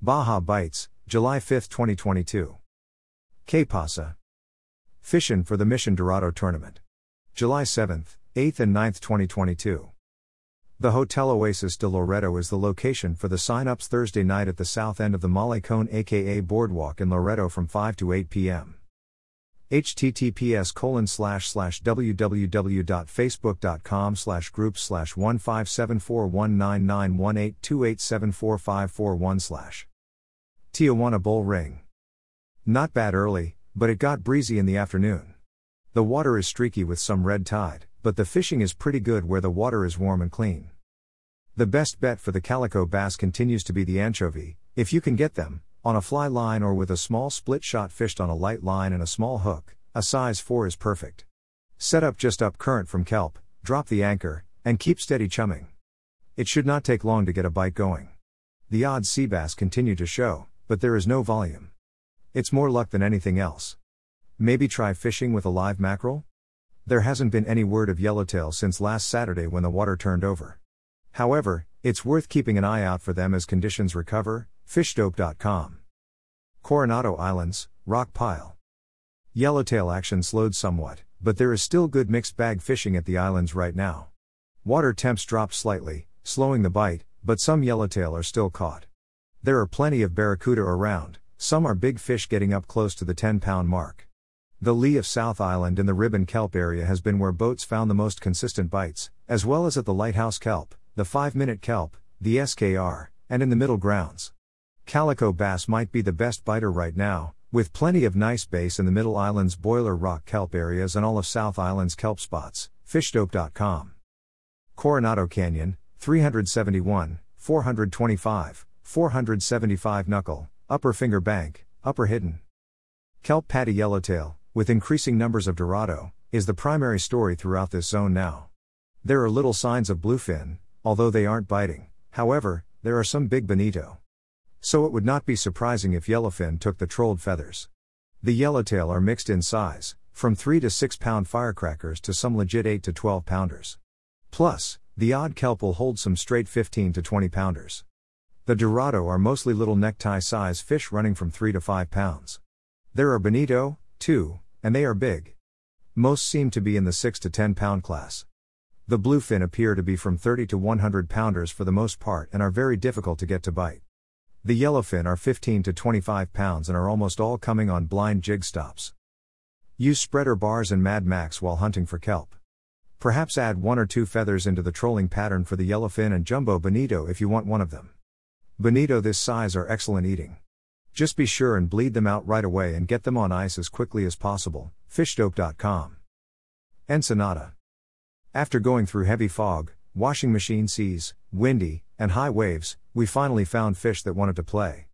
Baja Bites, July 5, 2022. Que pasa? Fishin' for the Mission Dorado Tournament. July 7th, 8th and 9th, 2022. The Hotel Oasis de Loreto is the location for the sign-ups Thursday night at the south end of the Malecon aka Boardwalk in Loreto from 5 to 8 p.m. https colon slash slash www.facebook.com slash group slash 15741991828745541 slash Tijuana Bull Ring. Not bad early, but it got breezy in the afternoon. The water is streaky with some red tide but the fishing is pretty good where the water is warm and clean. The best bet for the calico bass continues to be the anchovy, if you can get them, on a fly line or with a small split shot fished on a light line and a small hook, a size 4 is perfect. Set up just up current from kelp, drop the anchor, and keep steady chumming. It should not take long to get a bite going. The odd sea bass continue to show, but there is no volume. It's more luck than anything else. Maybe try fishing with a live mackerel? There hasn't been any word of yellowtail since last Saturday when the water turned over. However, it's worth keeping an eye out for them as conditions recover. Fishdope.com. Coronado Islands, Rock Pile. Yellowtail action slowed somewhat, but there is still good mixed bag fishing at the islands right now. Water temps dropped slightly, slowing the bite, but some yellowtail are still caught. There are plenty of barracuda around, some are big fish getting up close to the 10 pound mark. The lee of South Island in the Ribbon Kelp area has been where boats found the most consistent bites, as well as at the Lighthouse Kelp, the 5 Minute Kelp, the SKR, and in the middle grounds. Calico bass might be the best biter right now, with plenty of nice bass in the Middle Island's Boiler Rock Kelp areas and all of South Island's kelp spots. Fishdope.com. Coronado Canyon, 371, 425, 475 Knuckle, Upper Finger Bank, Upper Hidden. Kelp Paddy Yellowtail, with increasing numbers of Dorado, is the primary story throughout this zone now. There are little signs of bluefin, although they aren't biting, however, there are some big bonito. So it would not be surprising if yellowfin took the trolled feathers. The yellowtail are mixed in size, from 3 to 6 pound firecrackers to some legit 8 to 12 pounders. Plus, the odd kelp will hold some straight 15 to 20 pounders. The Dorado are mostly little necktie size fish running from 3 to 5 pounds. There are bonito, too, and they are big. Most seem to be in the 6 to 10 pound class. The bluefin appear to be from 30 to 100 pounders for the most part and are very difficult to get to bite. The yellowfin are 15 to 25 pounds and are almost all coming on blind jig stops. Use spreader bars and Mad Max while hunting for kelp. Perhaps add one or two feathers into the trolling pattern for the yellowfin and jumbo bonito if you want one of them. Bonito this size are excellent eating. Just be sure and bleed them out right away and get them on ice as quickly as possible. Fishdope.com. Ensenada. After going through heavy fog, washing machine seas, windy, and high waves, we finally found fish that wanted to play.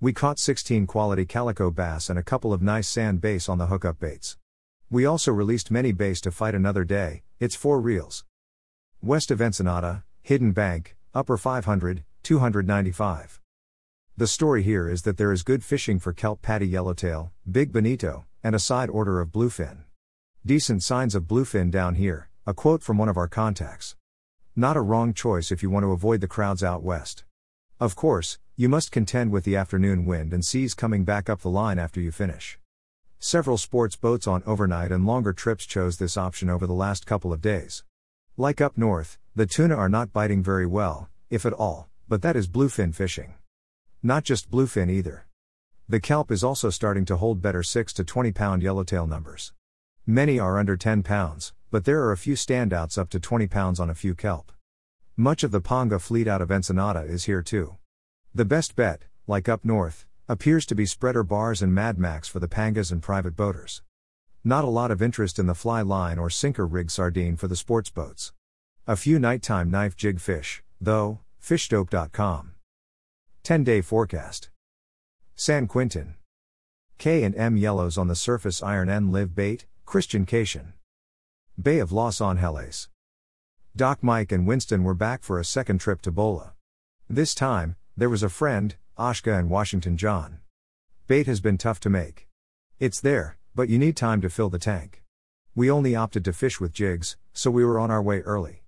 We caught 16 quality calico bass and a couple of nice sand bass on the hookup baits. We also released many bass to fight another day, it's four reels. West of Ensenada, Hidden Bank, Upper 500, 295. The story here is that there is good fishing for kelp paddy yellowtail, big bonito, and a side order of bluefin. Decent signs of bluefin down here, a quote from one of our contacts. Not a wrong choice if you want to avoid the crowds out west. Of course, you must contend with the afternoon wind and seas coming back up the line after you finish. Several sports boats on overnight and longer trips chose this option over the last couple of days. Like up north, the tuna are not biting very well, if at all, but that is bluefin fishing. Not just bluefin either. The kelp is also starting to hold better 6 to 20 pound yellowtail numbers. Many are under 10 pounds, but there are a few standouts up to 20 pounds on a few kelp. Much of the Panga fleet out of Ensenada is here too. The best bet, like up north, appears to be spreader bars and Mad Max for the pangas and private boaters. Not a lot of interest in the fly line or sinker rig sardine for the sports boats. A few nighttime knife jig fish, though, fishdope.com. 10 day forecast. San Quintin. K and M yellows on the surface iron N live bait, Christian Cation. Bay of Los Angeles. Doc Mike and Winston were back for a second trip to Bola. This time, there was a friend, Ashka and Washington John. Bait has been tough to make. It's there, but you need time to fill the tank. We only opted to fish with jigs, so we were on our way early.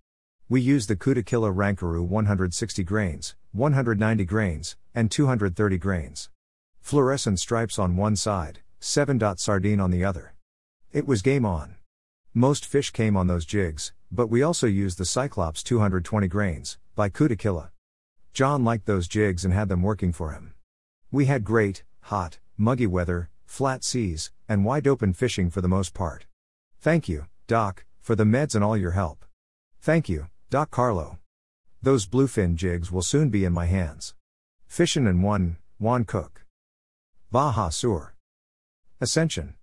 We used the Kutakilla Rankaroo 160 grains, 190 grains, and 230 grains. Fluorescent stripes on one side, 7 dot sardine on the other. It was game on. Most fish came on those jigs, but we also used the Cyclops 220 grains, by Kutakilla. John liked those jigs and had them working for him. We had great, hot, muggy weather, flat seas, and wide open fishing for the most part. Thank you, Doc, for the meds and all your help. Thank you, Doc Carlo. Those bluefin jigs will soon be in my hands. Fishin' and one, Juan Cook. Baja Sur. Ascension.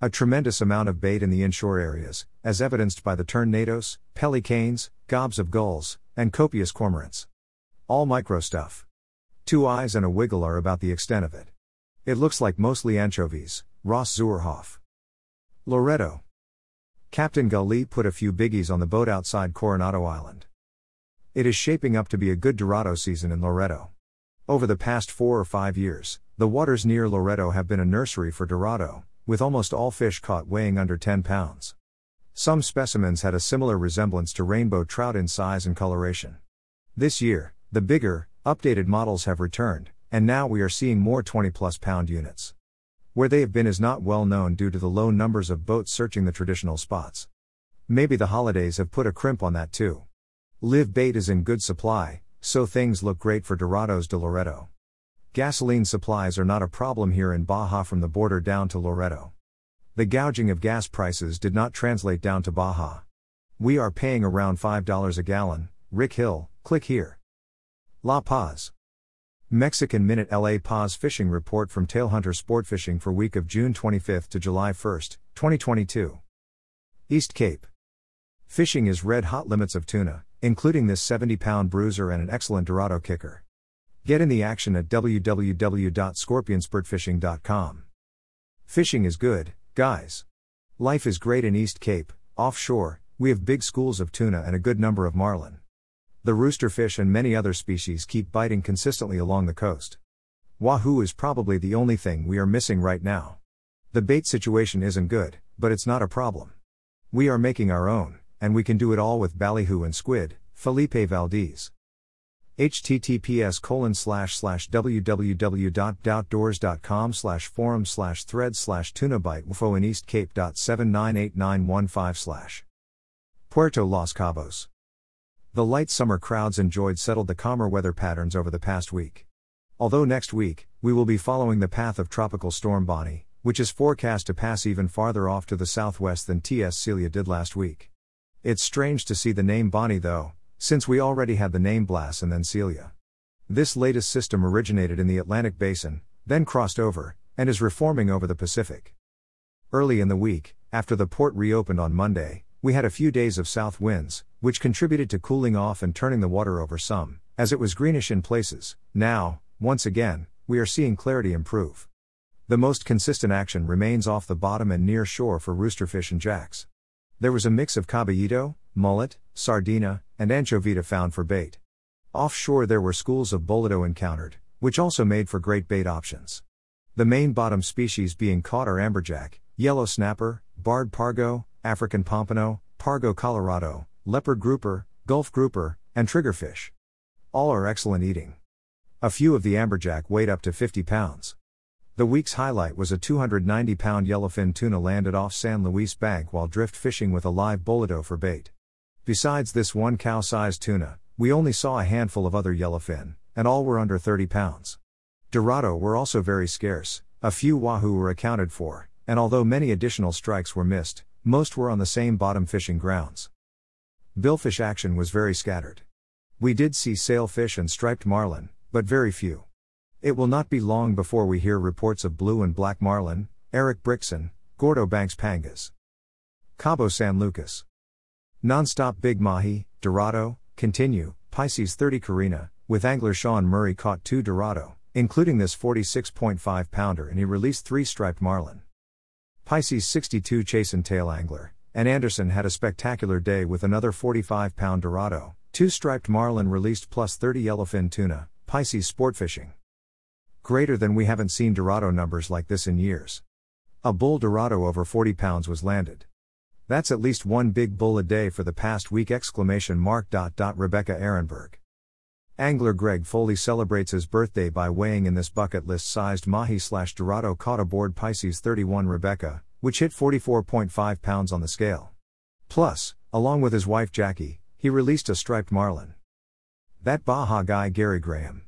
A tremendous amount of bait in the inshore areas, as evidenced by the tornados, pelicans, gobs of gulls, and copious cormorants. All micro stuff. Two eyes and a wiggle are about the extent of it. It looks like mostly anchovies, Ross Zuerhoff. Loreto. Captain Gully put a few biggies on the boat outside Coronado Island. It is shaping up to be a good Dorado season in Loreto. Over the past four or five years, the waters near Loreto have been a nursery for Dorado, with almost all fish caught weighing under 10 pounds. Some specimens had a similar resemblance to rainbow trout in size and coloration. This year, the bigger, updated models have returned, and now we are seeing more 20 plus pound units. Where they have been is not well known due to the low numbers of boats searching the traditional spots. Maybe the holidays have put a crimp on that too. Live bait is in good supply, so things look great for Dorados de Loreto. Gasoline supplies are not a problem here in Baja from the border down to Loreto. The gouging of gas prices did not translate down to Baja. We are paying around $5 a gallon. Rick Hill, click here. La Paz. Mexican Minute LA Paz Fishing Report from Tailhunter Sport Fishing for week of June 25 to July 1, 2022. East Cape. Fishing is red hot limits of tuna, including this 70 pound bruiser and an excellent Dorado kicker. Get in the action at www.scorpionsportfishing.com. Fishing is good, guys. Life is great in East Cape, offshore, we have big schools of tuna and a good number of marlin. The roosterfish and many other species keep biting consistently along the coast. Wahoo is probably the only thing we are missing right now. The bait situation isn't good, but it's not a problem. We are making our own, and we can do it all with ballyhoo and squid, Felipe Valdez https colon slash forum slash thread slash tunabite info in East Cape dot seven nine eight nine one five slash Puerto Los Cabos. The light summer crowds enjoyed settled the calmer weather patterns over the past week. Although next week, we will be following the path of Tropical Storm Bonnie, which is forecast to pass even farther off to the southwest than T.S. Celia did last week. It's strange to see the name Bonnie though, since we already had the name Blas and then Celia. This latest system originated in the Atlantic Basin, then crossed over, and is reforming over the Pacific. Early in the week, after the port reopened on Monday, we had a few days of south winds, which contributed to cooling off and turning the water over some, as it was greenish in places. Now, once again, we are seeing clarity improve. The most consistent action remains off the bottom and near shore for roosterfish and jacks. There was a mix of caballito, mullet, sardina, and anchovita found for bait. Offshore there were schools of bolito encountered, which also made for great bait options. The main bottom species being caught are amberjack, yellow snapper, barred pargo, African pompano, pargo colorado, leopard grouper, gulf grouper, and triggerfish. All are excellent eating. A few of the amberjack weighed up to 50 pounds. The week's highlight was a 290 pound yellowfin tuna landed off San Luis Bank while drift fishing with a live bolito for bait. Besides this one cow sized tuna, we only saw a handful of other yellowfin, and all were under 30 pounds. Dorado were also very scarce, a few wahoo were accounted for, and although many additional strikes were missed, most were on the same bottom fishing grounds. Billfish action was very scattered. We did see sailfish and striped marlin, but very few. It will not be long before we hear reports of blue and black marlin, Eric Brictson, Gordo Banks Pangas. Cabo San Lucas. Non-stop Big Mahi, Dorado, continue, Pisces 30 Carina, with angler Sean Murray caught two Dorado, including this 46.5 pounder and he released three striped marlin. Pisces 62 Chasin tail angler, and Anderson had a spectacular day with another 45 pound Dorado, two striped marlin released plus 30 yellowfin tuna, Pisces sport fishing. Greater than we haven't seen Dorado numbers like this in years. A bull Dorado over 40 pounds was landed. That's at least one big bull a day for the past week exclamation mark dot dot Rebecca Ehrenberg. Angler Greg Foley celebrates his birthday by weighing in this bucket list sized Mahi slash Dorado caught aboard Pisces 31 Rebecca, which hit 44.5 pounds on the scale. Plus, along with his wife Jackie, he released a striped marlin. That Baja guy Gary Graham.